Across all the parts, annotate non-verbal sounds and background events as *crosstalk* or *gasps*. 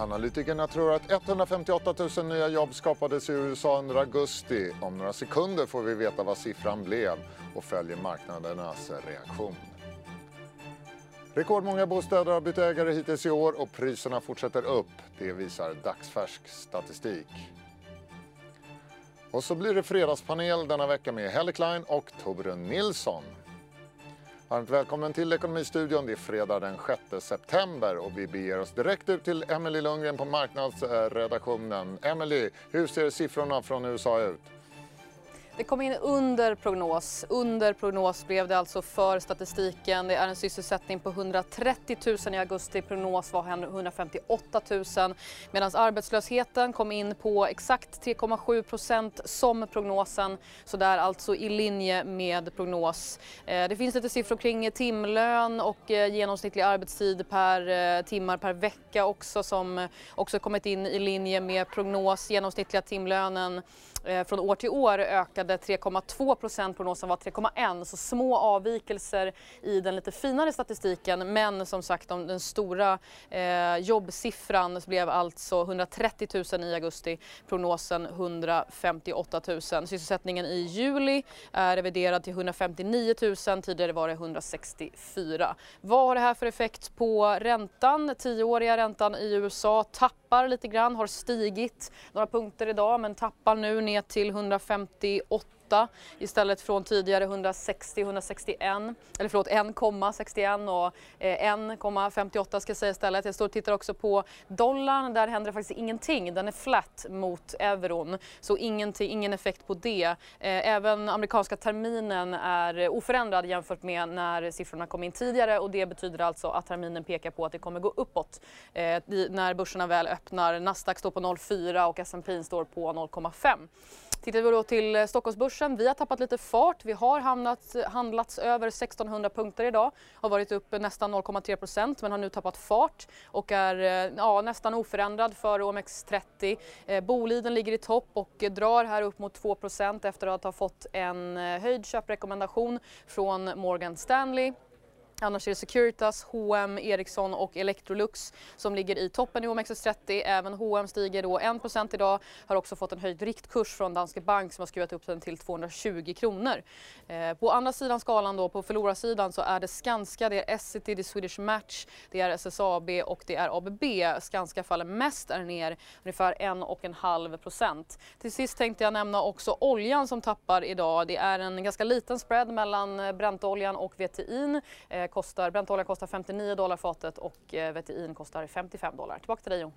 Analytikerna tror att 158 000 nya jobb skapades i USA under augusti. Om några sekunder får vi veta vad siffran blev och följer marknadernas reaktion. Rekordmånga bostäder har bytt ägare hittills i år och priserna fortsätter upp. Det visar dagsfärsk statistik. Och så blir det fredagspanel denna vecka med Helle Klein och Torbjörn Nilsson. Varmt välkommen till Ekonomistudion. Det är fredag den 6 september och vi beger oss direkt ut till Emelie Lundgren på marknadsredaktionen. Emelie, hur ser siffrorna från USA ut? Det kom in under prognos. Under prognos blev det alltså för statistiken. Det är en sysselsättning på 130 000 i augusti. Prognos var 158 000 medan arbetslösheten kom in på exakt 3,7 procent som prognosen. Så där alltså i linje med prognos. Eh, det finns lite siffror kring timlön och eh, genomsnittlig arbetstid per eh, timmar per vecka också som också kommit in i linje med prognos. Genomsnittliga timlönen Eh, från år till år ökade 3,2 procent, prognosen var 3,1 så små avvikelser i den lite finare statistiken men som sagt den stora eh, jobbsiffran blev alltså 130 000 i augusti, prognosen 158 000. Sysselsättningen i juli är reviderad till 159 000, tidigare var det 164. Vad har det här för effekt på räntan? Tioåriga räntan i USA tappar lite grann, har stigit några punkter idag men tappar nu ner till 158 istället från tidigare 160, 161, eller förlåt 1,61 och eh, 1,58 ska jag säga istället. Jag står och tittar också på dollarn, där händer det faktiskt ingenting. Den är flat mot euron, så ingenting, ingen effekt på det. Eh, även amerikanska terminen är oförändrad jämfört med när siffrorna kom in tidigare och det betyder alltså att terminen pekar på att det kommer gå uppåt eh, när börserna väl öppnar. Nasdaq står på 0,4 och S&P står på 0,5. Tittar vi då till eh, Stockholmsbörsen, vi har tappat lite fart. Vi har hamnat, eh, handlats över 1600 punkter idag, har varit upp nästan 0,3 men har nu tappat fart och är eh, ja, nästan oförändrad för OMX30. Eh, Boliden ligger i topp och drar här upp mot 2 efter att ha fått en höjd köprekommendation från Morgan Stanley. Annars är det Securitas, H&M, Ericsson och Electrolux som ligger i toppen i OMXS30. Även H&M stiger då 1 idag, har också fått en höjd riktkurs från Danske Bank som har skruvat upp den till 220 kronor. Eh, på andra sidan skalan då, på förlorarsidan, så är det Skanska, det är Essity, det är Swedish Match, det är SSAB och det är ABB. Skanska faller mest, är ner ungefär 1,5 procent. Till sist tänkte jag nämna också oljan som tappar idag. Det är en ganska liten spread mellan eh, Brentoljan och VTI'n. Eh, kostar, Brentolja kostar 59 dollar fatet och eh, VTI kostar 55 dollar. Tillbaka till dig Jon.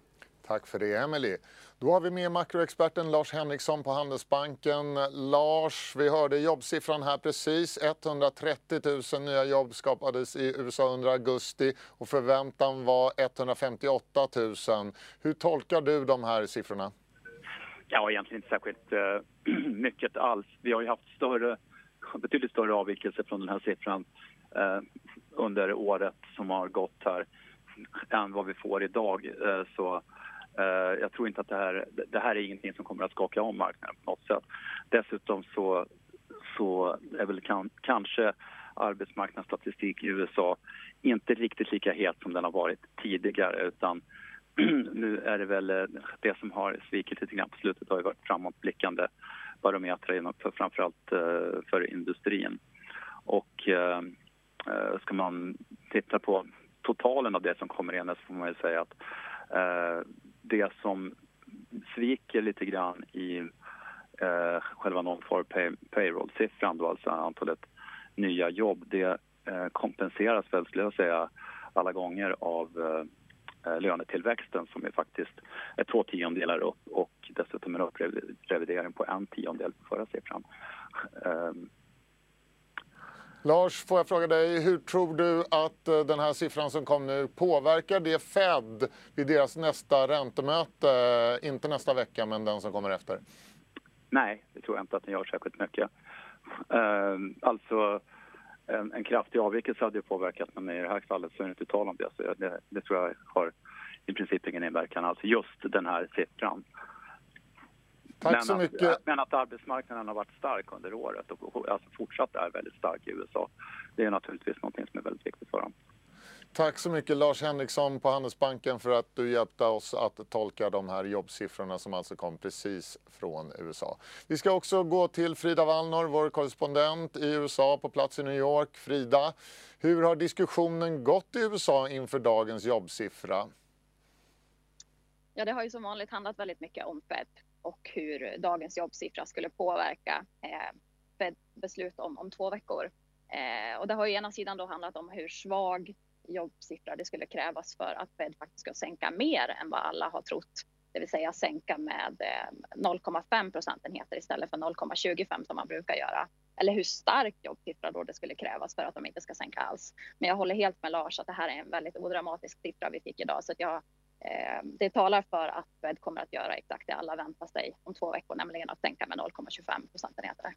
Tack för det Emily. Då har vi med makroexperten Lars Henriksson på Handelsbanken. Lars, vi hörde jobbsiffran här precis. 130 000 nya jobb skapades i USA under augusti och förväntan var 158 000. Hur tolkar du de här siffrorna? Ja, egentligen inte särskilt uh, *clears throat* mycket alls. Vi har ju haft större, betydligt större avvikelser från den här siffran eh, under året som har gått här än vad vi får idag. Eh, så eh, jag tror inte att det här, det här är ingenting som kommer att skaka om marknaden på något sätt. Dessutom så, så är väl kan, kanske arbetsmarknadsstatistik i USA inte riktigt lika het som den har varit tidigare utan *clears throat* nu är det väl eh, det som har svikit lite grann på slutet har ju varit framåtblickande barometrar för framförallt eh, för industrin. Och eh, Eh, ska man titta på totalen av det som kommer in så får man ju säga att eh, det som sviker lite grann i eh, själva non-for pay, payroll-siffran, då, alltså antalet nya jobb, det eh, kompenseras väl, skulle jag säga, alla gånger av eh, lönetillväxten som är faktiskt är två tiondelar upp och dessutom en upprevidering på en tiondel på förra siffran. Eh, Lars, får jag fråga dig, hur tror du att eh, den här siffran som kom nu påverkar det Fed vid deras nästa räntemöte? Eh, inte nästa vecka, men den som kommer efter. Nej, det tror jag inte att den gör särskilt mycket. Eh, alltså, en, en kraftig avvikelse hade ju påverkat, men i det här fallet så är det inte tal om det. Så det, det tror jag har i princip ingen inverkan alls. Just den här siffran. Tack men så mycket. Att, men att arbetsmarknaden har varit stark under året och alltså fortsatt är väldigt stark i USA. Det är naturligtvis något som är väldigt viktigt för dem. Tack så mycket Lars Henriksson på Handelsbanken för att du hjälpte oss att tolka de här jobbsiffrorna som alltså kom precis från USA. Vi ska också gå till Frida Wallnor, vår korrespondent i USA på plats i New York. Frida, hur har diskussionen gått i USA inför dagens jobbsiffra? Ja, det har ju som vanligt handlat väldigt mycket om Fed och hur dagens jobbsiffra skulle påverka eh, beslut om, om två veckor. Eh, och det har ju ena sidan då handlat om hur svag jobbsiffra det skulle krävas för att Fed faktiskt ska sänka mer än vad alla har trott. Det vill säga sänka med eh, 0,5 procentenheter istället för 0,25 som man brukar göra. Eller hur stark jobbsiffra då det skulle krävas för att de inte ska sänka alls. Men jag håller helt med Lars att det här är en väldigt odramatisk siffra vi fick idag. Så att jag, det talar för att Fed kommer att göra exakt det alla väntar sig om två veckor, nämligen att sänka med 0,25 procentenheter.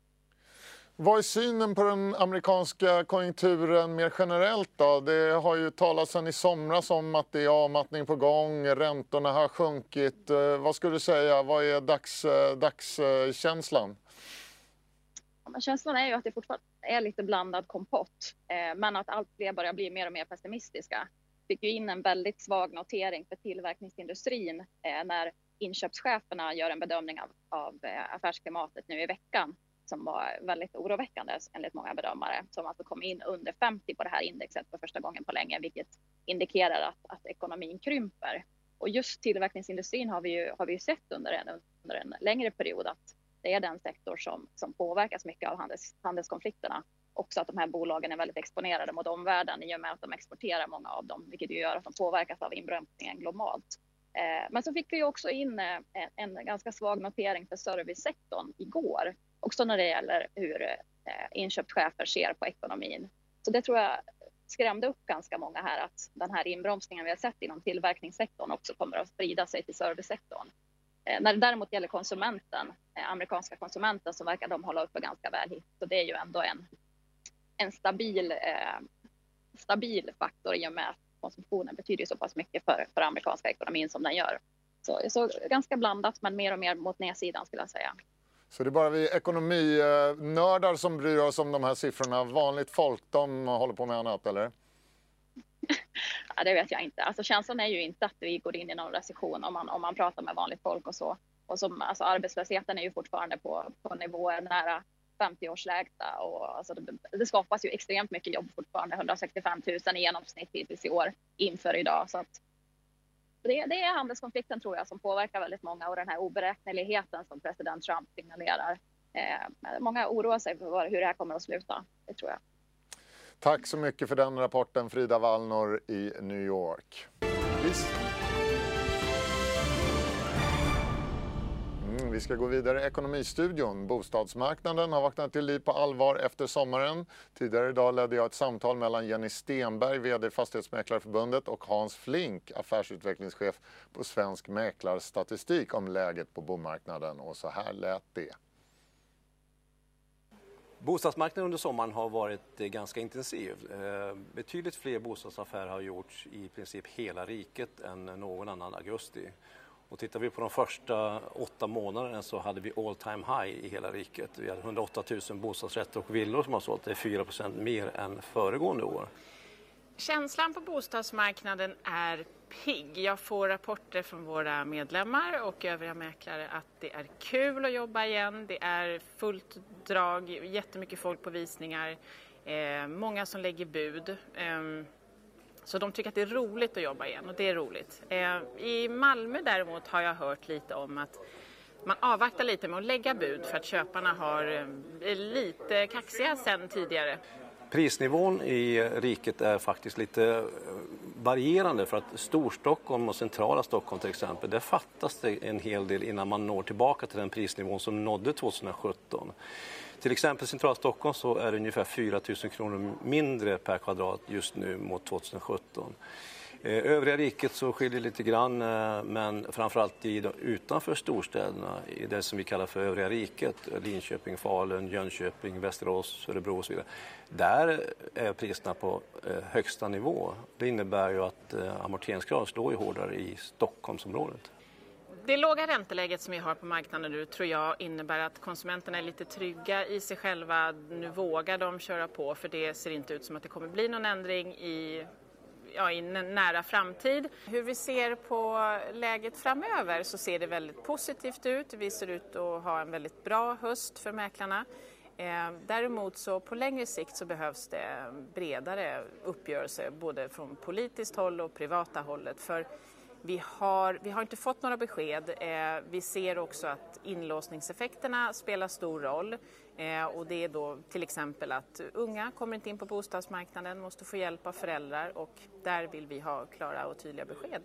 Vad är synen på den amerikanska konjunkturen mer generellt då? Det har ju talats sedan i somras om att det är avmattning på gång, räntorna har sjunkit. Eh, vad skulle du säga, vad är dags, eh, dagskänslan? Ja, känslan är ju att det fortfarande är lite blandad kompott, eh, men att allt fler börjar bli mer och mer pessimistiska. Fick ju in en väldigt svag notering för tillverkningsindustrin eh, när inköpscheferna gör en bedömning av, av eh, affärsklimatet nu i veckan som var väldigt oroväckande enligt många bedömare som alltså kom in under 50 på det här indexet för första gången på länge, vilket indikerar att, att ekonomin krymper. Och just tillverkningsindustrin har vi ju, har vi ju sett under en, under en längre period att det är den sektor som, som påverkas mycket av handels, handelskonflikterna. Också att de här bolagen är väldigt exponerade mot omvärlden i och med att de exporterar många av dem, vilket ju gör att de påverkas av inbromsningen globalt. Eh, men så fick vi också in eh, en, ganska svag notering för servicesektorn igår också när det gäller hur eh, inköpschefer ser på ekonomin. Så det tror jag skrämde upp ganska många här att den här inbromsningen vi har sett inom tillverkningssektorn också kommer att sprida sig till servicesektorn. När det däremot gäller konsumenten, amerikanska konsumenten, så verkar de hålla uppe ganska väl hit. Så det är ju ändå en, en stabil, eh, stabil faktor i och med att konsumtionen betyder så pass mycket för, för amerikanska ekonomin som den gör. Så, så ganska blandat, men mer och mer mot nedsidan skulle jag säga. Så det är bara vi ekonominördar som bryr oss om de här siffrorna. Vanligt folk, de håller på med annat, eller? *laughs* ja, det vet jag inte. Alltså, känslan är ju inte att vi går in i någon recession om man, om man pratar med vanligt folk och så. Och som, alltså, arbetslösheten är ju fortfarande på, på nivåer nära 50 års lägsta och alltså, det, det, skapas ju extremt mycket jobb fortfarande. 165 000 i genomsnitt hittills i år inför idag. Så att, det, det, är handelskonflikten tror jag som påverkar väldigt många och den här oberäkneligheten som president Trump signalerar. Eh, många oroar sig för hur det här kommer att sluta, det tror jag. Tack så mycket för den rapporten Frida Wallnor i New York. Visst. Vi ska gå vidare. i Ekonomistudion. Bostadsmarknaden har vaknat till liv på allvar efter sommaren. Tidigare idag ledde jag ett samtal mellan Jenny Stenberg, VD Fastighetsmäklarförbundet och Hans Flink, affärsutvecklingschef på Svensk Mäklarstatistik om läget på bomarknaden. Och så här lät det. Bostadsmarknaden under sommaren har varit eh, ganska intensiv. Eh, betydligt fler bostadsaffärer har gjorts i princip hela riket än någon annan augusti. Och tittar vi på de första åtta månaderna så hade vi all time high i hela riket. Vi hade 108 000 bostadsrätter och villor som har sålt. Det är 4 mer än föregående år. Känslan på bostadsmarknaden är pigg. Jag får rapporter från våra medlemmar och övriga mäklare att det är kul att jobba igen. Det är fullt drag, jättemycket folk på visningar, eh, många som lägger bud. Eh, så de tycker att det är roligt att jobba igen och det är roligt. Eh, I Malmö däremot har jag hört lite om att man avvaktar lite med att lägga bud för att köparna har, är lite kaxiga sen tidigare. Prisnivån i riket är faktiskt lite eh, varierande för att Storstockholm och centrala Stockholm till exempel, där fattas det en hel del innan man når tillbaka till den prisnivån som nådde 2017. Till exempel i centrala Stockholm så är det ungefär 4 000 kronor mindre per kvadrat just nu mot 2017. Eh, övriga riket så skiljer lite grann, eh, men framförallt i, utanför storstäderna, i det som vi kallar för övriga riket, Linköping, Falun, Jönköping, Västerås, Örebro och så vidare. Där är priserna på eh, högsta nivå. Det innebär ju att amorteringskrav slår ju hårdare i Stockholmsområdet. Det låga ränteläget som vi har på marknaden nu tror jag innebär att konsumenterna är lite trygga i sig själva. Nu vågar de köra på för det ser inte ut som att det kommer bli någon ändring i ja, i en nära framtid. Hur vi ser på läget framöver så ser det väldigt positivt ut. Vi ser ut att ha en väldigt bra höst för mäklarna. Eh, däremot så på längre sikt så behövs det bredare uppgörelser både från politiskt håll och privata hållet. För vi har, vi har inte fått några besked. Eh, vi ser också att inlåsningseffekterna spelar stor roll. Eh, och det är då till exempel att unga kommer inte in på bostadsmarknaden, måste få hjälp av föräldrar och där vill vi ha klara och tydliga besked.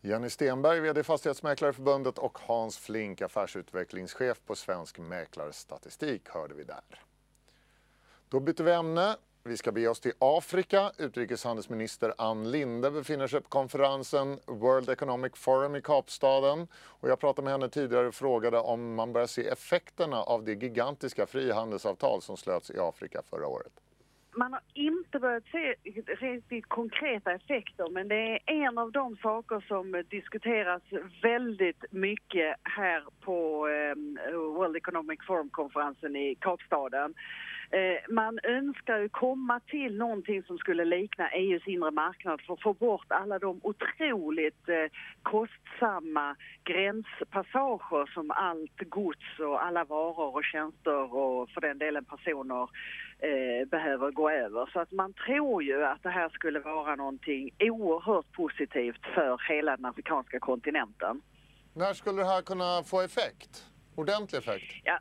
Jenny Stenberg, VD Fastighetsmäklareförbundet och Hans Flink, affärsutvecklingschef på Svensk Mäklarstatistik, hörde vi där. Då byter vi ämne. Vi ska bege oss till Afrika. Utrikeshandelsminister Ann Linde befinner sig på konferensen World Economic Forum i Kapstaden. Och jag pratade med henne tidigare och frågade om man börjar se effekterna av det gigantiska frihandelsavtal som slöts i Afrika förra året. Man har inte börjat se riktigt konkreta effekter men det är en av de saker som diskuteras väldigt mycket här på eh, World Economic Forum-konferensen i Kapstaden. Eh, man önskar ju komma till någonting som skulle likna EUs inre marknad för att få bort alla de otroligt eh, kostsamma gränspassager som allt gods och alla varor och tjänster och för den delen personer eh, behöver gå över. Så att man tror ju att det här skulle vara någonting oerhört positivt för hela den afrikanska kontinenten. När skulle det här kunna få effekt? Ordentlig effekt? Ja,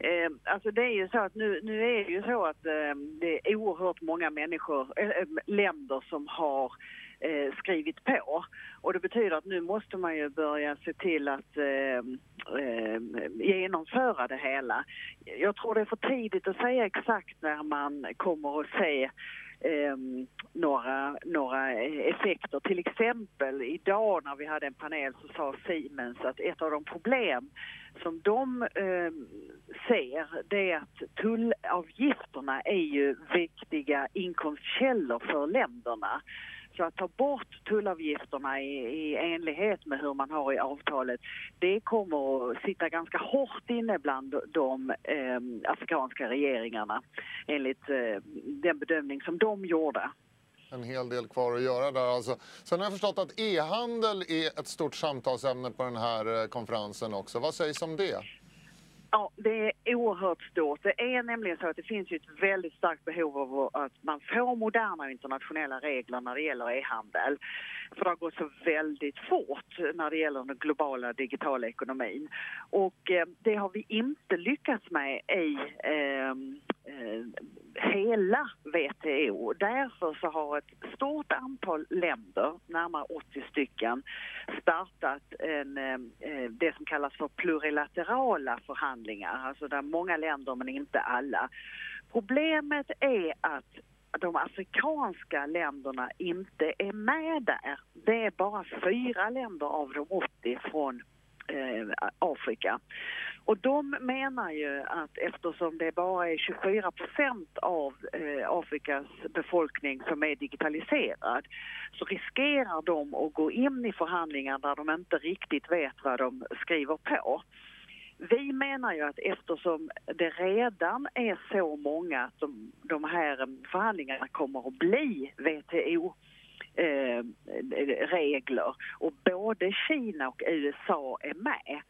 Eh, alltså det är ju så att nu, nu är det ju så att eh, det är oerhört många människor, äh, länder som har eh, skrivit på. Och det betyder att nu måste man ju börja se till att eh, eh, genomföra det hela. Jag tror det är för tidigt att säga exakt när man kommer att se eh, några, några effekter. Till exempel idag när vi hade en panel så sa Siemens att ett av de problem som de eh, ser det är att tullavgifterna är ju viktiga inkomstkällor för länderna. Så att ta bort tullavgifterna i, i enlighet med hur man har i avtalet, det kommer att sitta ganska hårt inne bland de eh, afrikanska regeringarna enligt eh, den bedömning som de gjorde en hel del kvar att göra där. Alltså. Sen har jag förstått att e-handel är ett stort samtalsämne på den här eh, konferensen också. Vad sägs om det? Ja, det är oerhört stort. Det är nämligen så att det finns ett väldigt starkt behov av att man får moderna internationella regler när det gäller e-handel. För det har gått så väldigt fort när det gäller den globala digitala ekonomin. Och eh, det har vi inte lyckats med i eh, eh, Eh, hela WTO. Därför så har ett stort antal länder, närmare 80 stycken, startat en, eh, eh, det som kallas för plurilaterala förhandlingar, alltså där många länder men inte alla. Problemet är att de afrikanska länderna inte är med där. Det är bara fyra länder av de 80 från eh, Afrika. Och de menar ju att eftersom det bara är 24 procent av eh, Afrikas befolkning som är digitaliserad så riskerar de att gå in i förhandlingar där de inte riktigt vet vad de skriver på. Vi menar ju att eftersom det redan är så många att de här förhandlingarna kommer att bli WTO eh, regler och både Kina och USA är med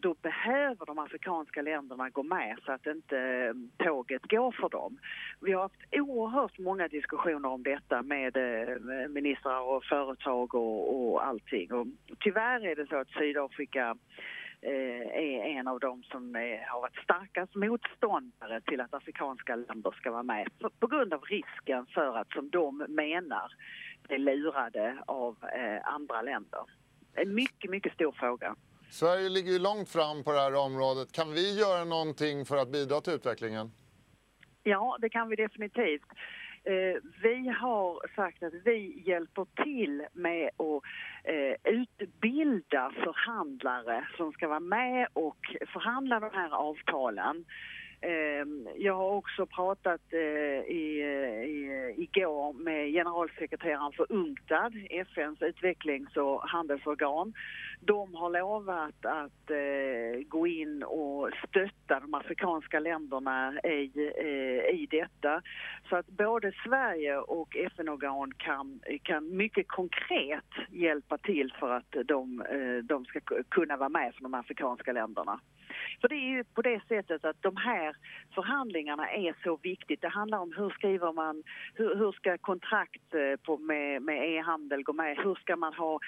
då behöver de afrikanska länderna gå med så att inte eh, tåget går för dem. Vi har haft oerhört många diskussioner om detta med eh, ministrar och företag och, och allting. Och tyvärr är det så att Sydafrika eh, är en av dem som har varit starkast motståndare till att afrikanska länder ska vara med på grund av risken för att, som de menar, bli lurade av andra länder. En mycket, mycket stor fråga. Sverige ligger ju långt fram på det här området. Kan vi göra någonting för att bidra till utvecklingen? Ja, det kan vi definitivt. Eh, vi har sagt att vi hjälper till med att eh, utbilda förhandlare som ska vara med och förhandla de här avtalen. Ehm, jag har också pratat eh, i, eh, i, eh, igår med generalsekreteraren för UNCTAD, FNs utvecklings och handelsorgan. De har lovat att eh, gå in och stötta de afrikanska länderna i, eh, i detta. Så att både Sverige och FN-organ kan, kan mycket konkret hjälpa till för att de, eh, de ska kunna vara med för de afrikanska länderna. För det är ju på det sättet att de här förhandlingarna är så viktigt. Det handlar om hur skriver man, hur, hur ska kontrakt eh, på, med, med e-handel gå med? Hur ska man ha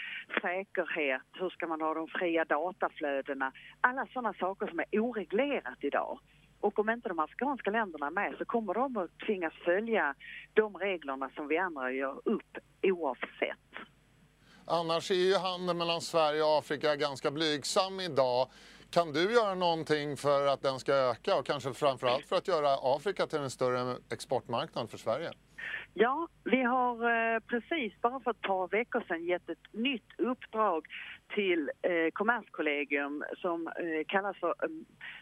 säkerhet? Hur ska man ha de fria dataflödena? Alla sådana saker som är oreglerat idag. Och om inte de afrikanska länderna är med så kommer de att tvingas följa de reglerna som vi andra gör upp oavsett. Annars är ju handeln mellan Sverige och Afrika ganska blygsam idag. Kan du göra någonting för att den ska öka och kanske framförallt för att göra Afrika till en större exportmarknad för Sverige? Ja, vi har eh, precis bara för ett par veckor sedan gett ett nytt uppdrag till eh, Kommerskollegium som eh, kallas för, eh,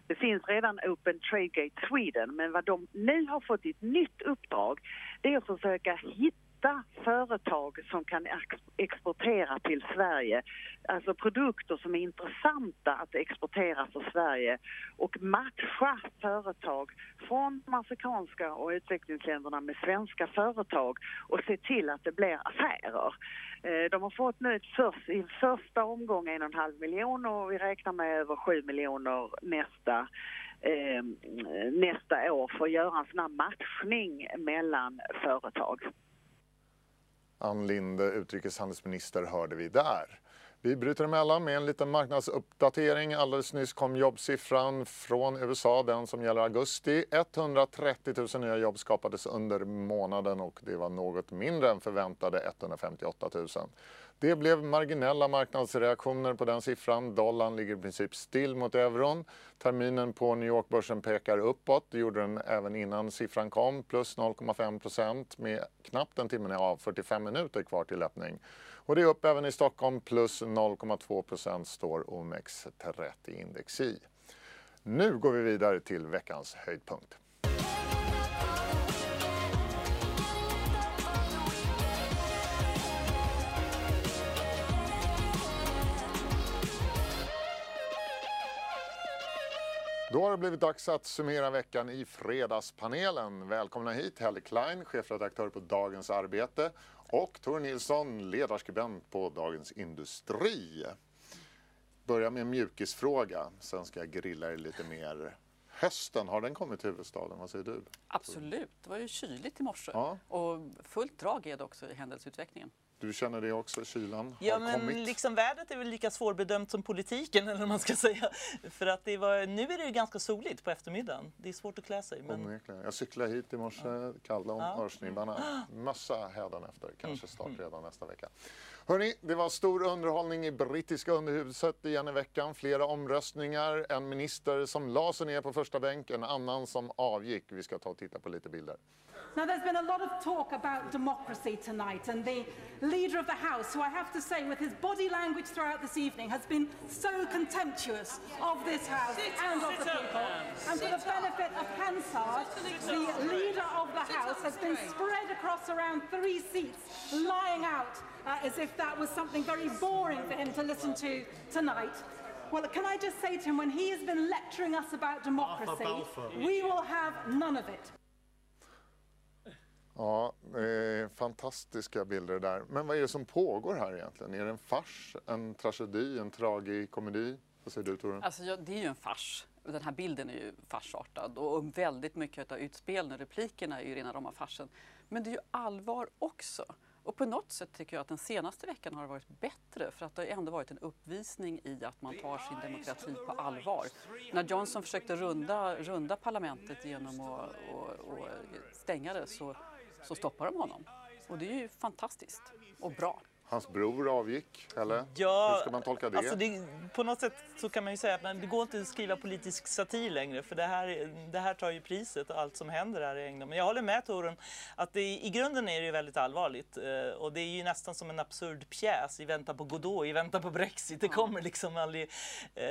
det finns redan Open Trade Gate Sweden, men vad de nu har fått ett nytt uppdrag det är att försöka hitta hitta företag som kan exportera till Sverige. Alltså produkter som är intressanta att exportera för Sverige och matcha företag från de afrikanska och utvecklingsländerna med svenska företag och se till att det blir affärer. Eh, de har fått nu ett först, i första omgång en och en halv miljon och vi räknar med över sju miljoner nästa eh, nästa år för att göra en sån här matchning mellan företag. Ann Linde, utrikeshandelsminister, hörde vi där. Vi bryter emellan med en liten marknadsuppdatering. Alldeles nyss kom jobbsiffran från USA, den som gäller augusti. 130 000 nya jobb skapades under månaden och det var något mindre än förväntade 158 000. Det blev marginella marknadsreaktioner på den siffran. Dollarn ligger i princip still mot euron. Terminen på New York-börsen pekar uppåt. Det gjorde den även innan siffran kom, plus 0,5 procent med knappt en timme av 45 minuter kvar till öppning. Och det är upp även i Stockholm, plus 0,2% står OMX30-index i. Nu går vi vidare till veckans höjdpunkt. Då har det blivit dags att summera veckan i Fredagspanelen. Välkomna hit Helle Klein, chefredaktör på Dagens Arbete och Tor Nilsson, ledarskribent på Dagens Industri. Börja med en mjukisfråga, sen ska jag grilla er lite mer. Hösten, har den kommit till huvudstaden? Vad säger du? Absolut, det var ju kyligt i morse ja. och fullt drag är det också i händelseutvecklingen. Du känner det också, kylan ja, har men kommit? Liksom vädret är väl lika svårbedömt som politiken eller man ska *laughs* säga. För att det var, nu är det ju ganska soligt på eftermiddagen. Det är svårt att klä sig. Men... Jag cyklade hit i morse, ja. kalla om ja. örsnibbarna. *gasps* Mössa hädanefter, kanske start mm. redan nästa vecka. Hörni, det var stor underhållning i brittiska underhuset igen i veckan. Flera omröstningar, en minister som la sig ner på första bänk, en annan som avgick. Vi ska ta och titta på lite bilder. Now, there's been a lot of talk about democracy tonight, and the Leader of the House, who I have to say, with his body language throughout this evening, has been so contemptuous of this House and of the people. And for the benefit of Hansard, the Leader of the House has been spread across around three seats, lying out uh, as if that was something very boring for him to listen to tonight. Well, can I just say to him, when he has been lecturing us about democracy, we will have none of it. Ja, eh, fantastiska bilder där. Men vad är det som pågår här egentligen? Är det en fars, en tragedi, en tragikomedi? Vad säger du Torun? Alltså, ja, det är ju en fars. Den här bilden är ju farsartad och väldigt mycket av utspelen och replikerna är ju rena rama farsen. Men det är ju allvar också. Och på något sätt tycker jag att den senaste veckan har varit bättre för att det har ändå varit en uppvisning i att man tar sin demokrati på allvar. När Johnson försökte runda, runda parlamentet genom att och, och stänga det så så stoppar de honom. Och det är ju fantastiskt och bra. Hans bror avgick, eller? Ja, Hur ska man tolka det? Alltså det? På något sätt så kan man ju säga att det går inte att skriva politisk satir längre för det här, det här tar ju priset och allt som händer här i England. Men jag håller med Torun att det, i grunden är det ju väldigt allvarligt eh, och det är ju nästan som en absurd pjäs i väntan på Godot, i väntan på Brexit. Det kommer liksom aldrig. Eh,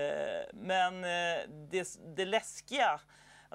men eh, det, det läskiga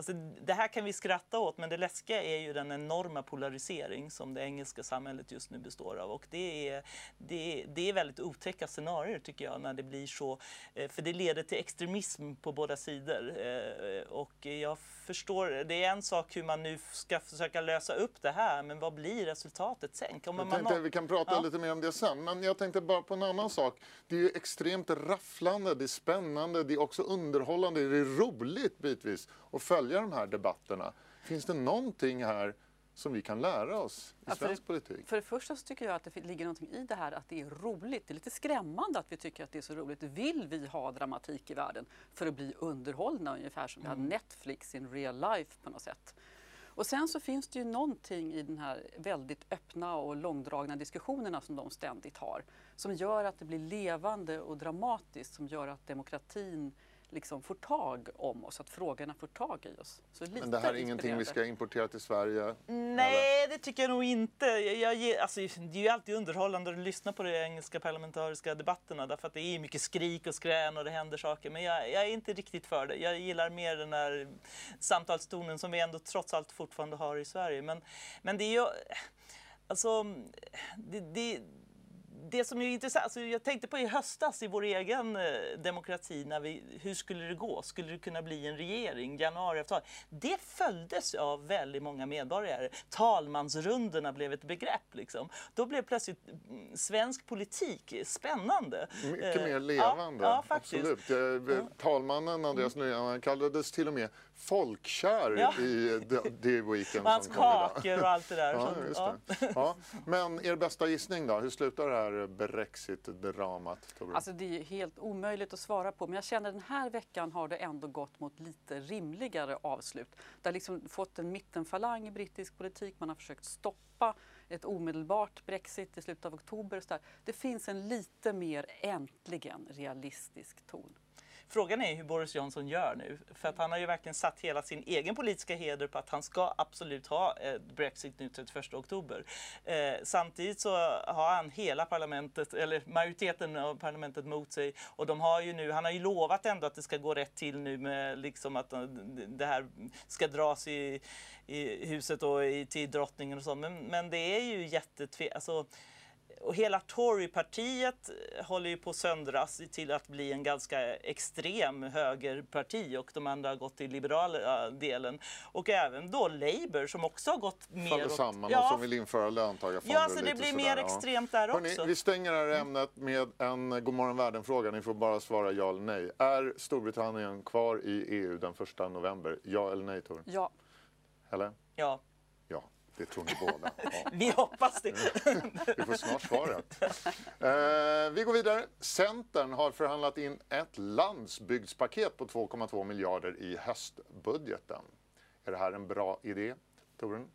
Alltså, det här kan vi skratta åt, men det läskiga är ju den enorma polarisering som det engelska samhället just nu består av. Och det är, det, det är väldigt otäcka scenarier tycker jag, när det blir så. Eh, för det leder till extremism på båda sidor. Eh, och jag förstår, det är en sak hur man nu ska försöka lösa upp det här, men vad blir resultatet sen? Kommer jag tänkte, man... Vi kan prata ja. lite mer om det sen, men jag tänkte bara på en annan sak. Det är ju extremt rafflande, det är spännande, det är också underhållande, det är roligt bitvis att följa de här debatterna. Finns det någonting här som vi kan lära oss i ja, svensk för, politik? För det första så tycker jag att det ligger någonting i det här att det är roligt. Det är lite skrämmande att vi tycker att det är så roligt. Vill vi ha dramatik i världen för att bli underhållna ungefär som mm. vi har Netflix in real life på något sätt? Och sen så finns det ju någonting i den här väldigt öppna och långdragna diskussionerna som de ständigt har som gör att det blir levande och dramatiskt, som gör att demokratin liksom får tag om oss, att frågorna får tag i oss. Så Men det här är ingenting vi ska importera till Sverige? Nej, eller? det tycker jag nog inte. Jag, jag, alltså, det är ju alltid underhållande att lyssna på de engelska parlamentariska debatterna därför att det är mycket skrik och skrän och det händer saker. Men jag, jag är inte riktigt för det. Jag gillar mer den här samtalstonen som vi ändå trots allt fortfarande har i Sverige. Men, men det är ju... Alltså, det, det det som är intressant, alltså jag tänkte på i höstas i vår egen eh, demokrati, när vi, hur skulle det gå? Skulle det kunna bli en regering? Januariavtal. Det följdes av väldigt många medborgare. Talmansrundorna blev ett begrepp. Liksom. Då blev plötsligt mm, svensk politik spännande. Mycket eh, mer levande, ja, ja, absolut. Eh, talmannen Andreas mm. Norén kallades till och med folkkär ja. i The Weekend. Hans kakor och allt det där. *laughs* Ja, ja. Det. ja. Men er bästa gissning då? Hur slutar det här Brexit-dramat? Alltså det är helt omöjligt att svara på. Men jag känner att den här veckan har det ändå gått mot lite rimligare avslut. Det har liksom fått en mittenfalang i brittisk politik. Man har försökt stoppa ett omedelbart Brexit i slutet av oktober. Så Det finns en lite mer äntligen realistisk ton. Frågan är hur Boris Johnson gör nu. För att han har ju verkligen satt hela sin egen politiska heder på att han ska absolut ha eh, Brexit nu 31 oktober. Eh, samtidigt så har han hela parlamentet, eller majoriteten av parlamentet mot sig. Och de har ju nu, han har ju lovat ändå att det ska gå rätt till nu med liksom att eh, det här ska dras i, i huset och i, till drottningen och så. Men, men det är ju jättetve... Alltså, och hela Torypartiet håller ju på att söndras till att bli en ganska extrem högerparti och de andra har gått till liberala delen. Och även då Labour som också har gått mer Faller samman ja. och som vill införa löntagarfonder. Ja, så det blir mer ja. extremt där Hörrni, också. Vi stänger det här ämnet med en Godmorgon världen-fråga. Ni får bara svara ja eller nej. Är Storbritannien kvar i EU den 1 november? Ja eller nej, Tor? Ja. Helle? Ja. Det tror ni båda. *laughs* Ja. vi hoppas det. *laughs* vi får snart svaret. Eh, vi går vidare. Centern har förhandlat in ett landsbygdspaket på 2,2 miljarder i höstbudgeten. Är det här en bra idé, Torun?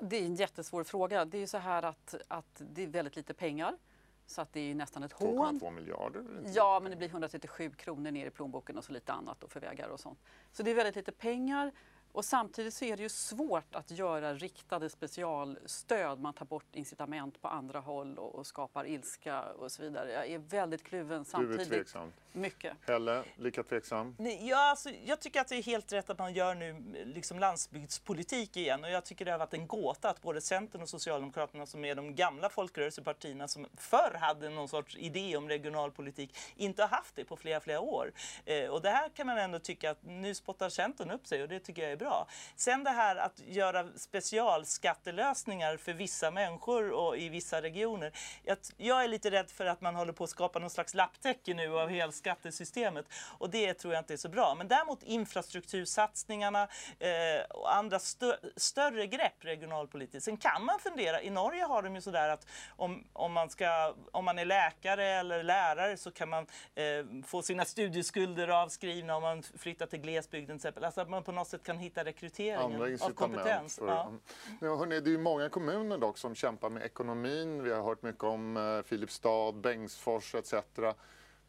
Det är en jättesvår fråga. Det är ju så här att, att det är väldigt lite pengar. Så att det är nästan ett hån. 2,2 miljarder? Ja, men det blir 137 kronor ner i plånboken och så lite annat och för vägar och sånt. Så det är väldigt lite pengar. Och samtidigt så är det ju svårt att göra riktade specialstöd. Man tar bort incitament på andra håll och, och skapar ilska och så vidare. Jag är väldigt kluven samtidigt. Du är tveksam? Mycket. Helle, lika tveksam? Nej, ja, alltså, jag tycker att det är helt rätt att man gör nu liksom landsbygdspolitik igen. Och jag tycker det har varit en gåta att både Centern och Socialdemokraterna som är de gamla folkrörelsepartierna som förr hade någon sorts idé om regionalpolitik inte har haft det på flera, flera år. Eh, och det här kan man ändå tycka att nu spottar Centern upp sig och det tycker jag är bra. Sen det här att göra specialskattelösningar för vissa människor och i vissa regioner. Jag, jag är lite rädd för att man håller på att skapa någon slags lapptäcke nu av hela skattesystemet och det tror jag inte är så bra. Men däremot infrastruktursatsningarna eh, och andra stö större grepp regionalpolitiskt. Sen kan man fundera, i Norge har de ju sådär att om, om, man, ska, om man är läkare eller lärare så kan man eh, få sina studieskulder avskrivna om man flyttar till glesbygden till exempel. Alltså att man på något sätt kan hitta rekryteringen av kompetens. För, ja. Ja, hörni, det är ju många kommuner dock som kämpar med ekonomin. Vi har hört mycket om eh, Filipstad, Bengtsfors etc.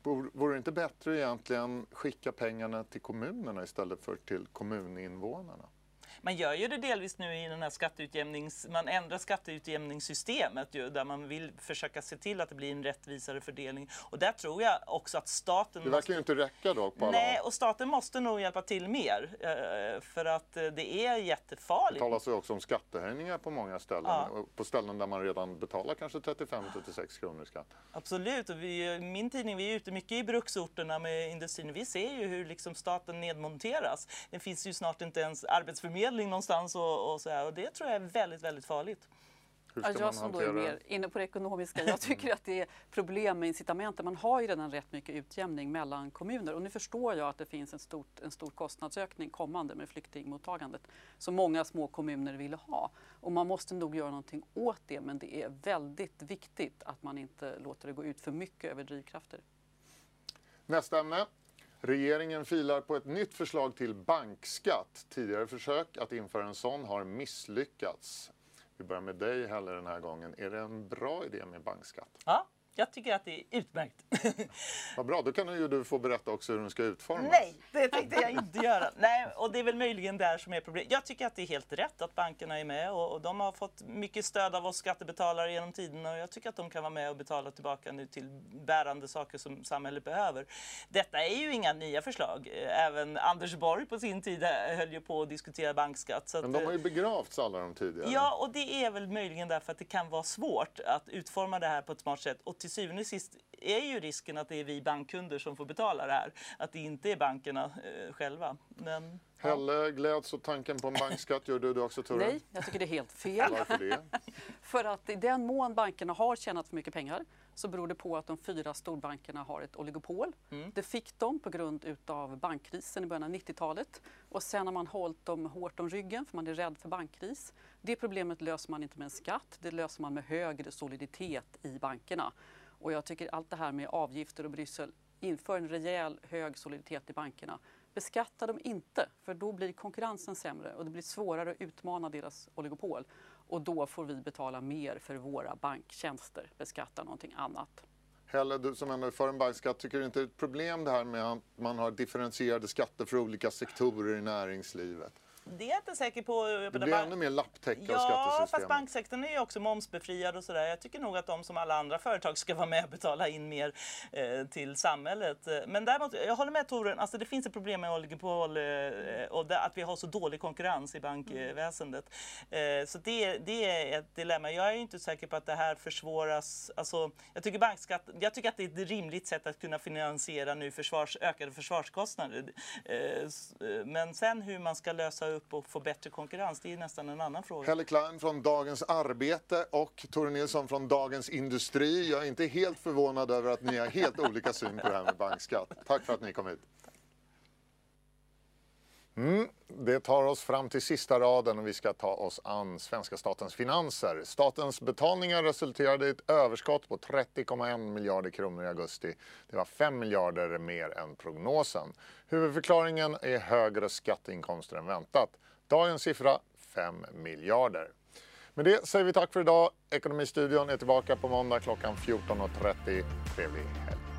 Vore det inte bättre egentligen skicka pengarna till kommunerna istället för till kommuninvånarna? Man gör ju det delvis nu i den här skatteutjämnings... Man ändrar skatteutjämningssystemet ju, där man vill försöka se till att det blir en rättvisare fördelning. Och där tror jag också att staten... Det verkar måste... ju inte räcka då på alla Nej, och staten måste nog hjälpa till mer. Eh, för att eh, det är jättefarligt. Det talas ju också om skattehöjningar på många ställen. Ja. På ställen där man redan betalar kanske 35-36 kronor i skatt. Absolut, och vi, min tidning, vi är ute mycket i bruksorterna med industrin. Vi ser ju hur liksom staten nedmonteras. Det finns ju snart inte ens arbetsförmedling någonstans och, och så här. Och det tror jag är väldigt, väldigt farligt. Ska jag som då är mer inne på det ekonomiska, jag tycker att det är problem med incitamenten. Man har ju redan rätt mycket utjämning mellan kommuner och nu förstår jag att det finns en, stort, en stor kostnadsökning kommande med flyktingmottagandet som många små kommuner ville ha. Och man måste nog göra någonting åt det men det är väldigt viktigt att man inte låter det gå ut för mycket över drivkrafter. Nästa ämne. Regeringen filar på ett nytt förslag till bankskatt. Tidigare försök att införa en sån har misslyckats. Vi börjar med dig Helle den här gången. Är det en bra idé med bankskatt? Ja, jag tycker att det är utmärkt. *laughs* Vad bra, då kan ju du få berätta också hur den ska utformas. Nej, det tänkte jag inte göra. Nej, och det är väl möjligen där som är problemet. Jag tycker att det är helt rätt att bankerna är med och, och, de har fått mycket stöd av oss skattebetalare genom tiden och jag tycker att de kan vara med och betala tillbaka nu till bärande saker som samhället behöver. Detta är ju inga nya förslag. Även Anders Borg på sin tid höll ju på att diskutera bankskatt. Men de har ju begravts alla de tidigare. Ja, och det är väl möjligen därför att det kan vara svårt att utforma det här på ett smart sätt. Och till syvende och sist är ju risken att det är vi bankkunder som får betala det här. Att det inte är bankerna eh, själva. Men, ja. Helle gläds åt tanken på en bankskatt. Gör du det också Ture? Nej, jag tycker det är helt fel. Varför det? *laughs* för att i den mån bankerna har tjänat för mycket pengar så beror det på att de fyra storbankerna har ett oligopol. Mm. Det fick de på grund utav bankkrisen i början av 90-talet. Och sen har man hållit dem hårt om ryggen för man är rädd för bankkris. Det problemet löser man inte med en skatt, det löser man med högre soliditet i bankerna. Och jag tycker allt det här med avgifter och Bryssel, inför en rejäl hög soliditet i bankerna. Beskatta dem inte, för då blir konkurrensen sämre och det blir svårare att utmana deras oligopol. Och då får vi betala mer för våra banktjänster, beskatta någonting annat. Helle, du som ändå är för en bankskatt, tycker du inte det är ett problem det här med att man har differentierade skatter för olika sektorer i näringslivet? Det är jag inte säker på. Det blir ännu mer lapptäcke ja, av skattesystemet. Ja, fast banksektorn är ju också momsbefriad och sådär. Jag tycker nog att de som alla andra företag ska vara med och betala in mer eh, till samhället. Men däremot, jag håller med Toren, alltså det finns ett problem med oligopol eh, och det, att vi har så dålig konkurrens i bankväsendet. Eh, så det, det är ett dilemma. Jag är inte säker på att det här försvåras. Alltså, jag, tycker bankskatt, jag tycker att det är ett rimligt sätt att kunna finansiera nu försvars, ökade försvarskostnader. Eh, eh, men sen hur man ska lösa upp och få bättre konkurrens, det är nästan en annan fråga. Helle Klein från Dagens Arbete och Tore Nilsson från Dagens Industri. Jag är inte helt förvånad över att ni har helt olika syn på det här med bankskatt. Tack för att ni kom hit. Mm, det tar oss fram till sista raden och vi ska ta oss an svenska statens finanser. Statens betalningar resulterade i ett överskott på 30,1 miljarder kronor i augusti. Det var 5 miljarder mer än prognosen. Huvudförklaringen är högre skatteinkomster än väntat. Dagens siffra 5 miljarder. Med det säger vi tack för idag. Ekonomistudion är tillbaka på måndag klockan 14.30. Trevlig helg.